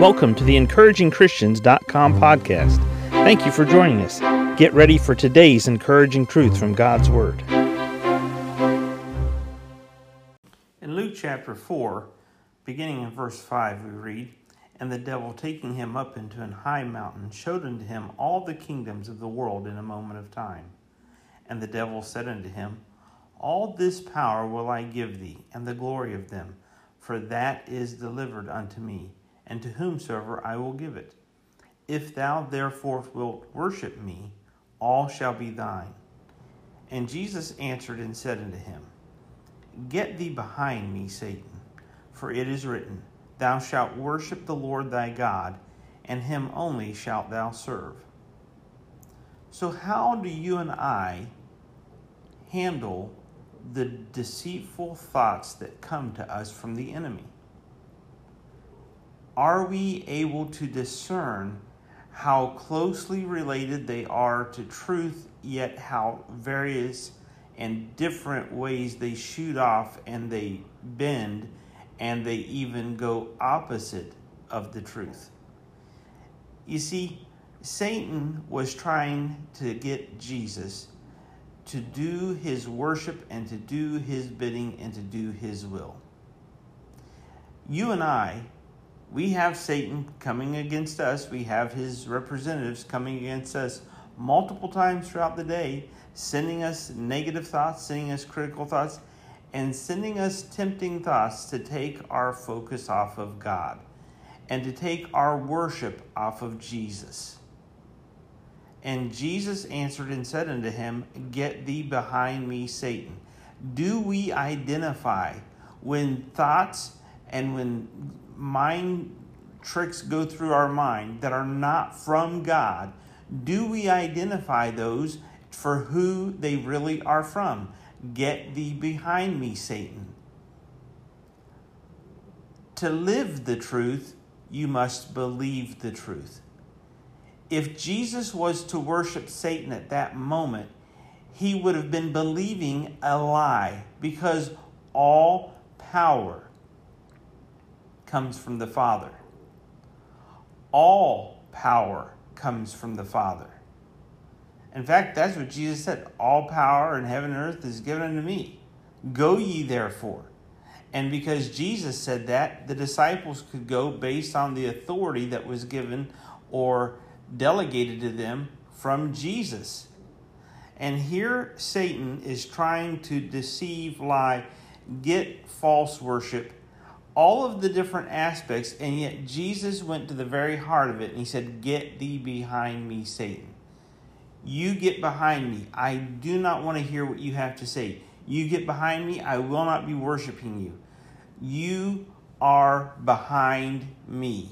Welcome to the encouragingchristians.com podcast. Thank you for joining us. Get ready for today's encouraging truth from God's Word. In Luke chapter 4, beginning in verse 5, we read, And the devil, taking him up into an high mountain, showed unto him all the kingdoms of the world in a moment of time. And the devil said unto him, All this power will I give thee, and the glory of them, for that is delivered unto me and to whomsoever I will give it. If thou therefore wilt worship me, all shall be thine. And Jesus answered and said unto him, Get thee behind me, Satan, for it is written, Thou shalt worship the Lord thy God, and him only shalt thou serve. So, how do you and I handle the deceitful thoughts that come to us from the enemy? Are we able to discern how closely related they are to truth, yet how various and different ways they shoot off and they bend and they even go opposite of the truth? You see, Satan was trying to get Jesus to do his worship and to do his bidding and to do his will. You and I we have Satan coming against us. We have his representatives coming against us multiple times throughout the day, sending us negative thoughts, sending us critical thoughts, and sending us tempting thoughts to take our focus off of God and to take our worship off of Jesus. And Jesus answered and said unto him, Get thee behind me, Satan. Do we identify when thoughts and when mind tricks go through our mind that are not from God, do we identify those for who they really are from? Get thee behind me, Satan. To live the truth, you must believe the truth. If Jesus was to worship Satan at that moment, he would have been believing a lie because all power comes from the Father. All power comes from the Father. In fact, that's what Jesus said All power in heaven and earth is given unto me. Go ye therefore. And because Jesus said that, the disciples could go based on the authority that was given or delegated to them from Jesus. And here Satan is trying to deceive, lie, get false worship all of the different aspects, and yet Jesus went to the very heart of it and he said, Get thee behind me, Satan. You get behind me. I do not want to hear what you have to say. You get behind me. I will not be worshiping you. You are behind me.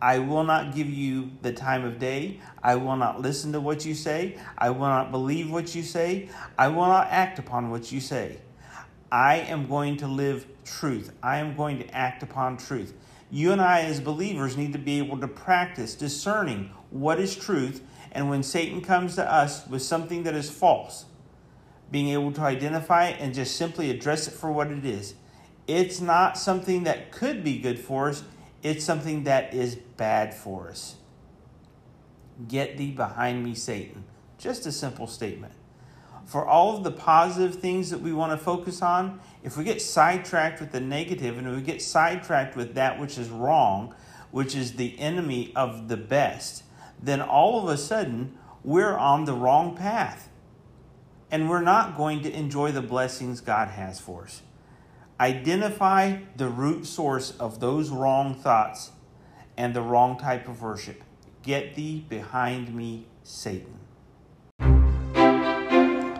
I will not give you the time of day. I will not listen to what you say. I will not believe what you say. I will not act upon what you say. I am going to live truth. I am going to act upon truth. You and I, as believers, need to be able to practice discerning what is truth and when Satan comes to us with something that is false, being able to identify it and just simply address it for what it is. It's not something that could be good for us, it's something that is bad for us. Get thee behind me, Satan. Just a simple statement for all of the positive things that we want to focus on, if we get sidetracked with the negative and we get sidetracked with that which is wrong, which is the enemy of the best, then all of a sudden we're on the wrong path. And we're not going to enjoy the blessings God has for us. Identify the root source of those wrong thoughts and the wrong type of worship. Get thee behind me, Satan.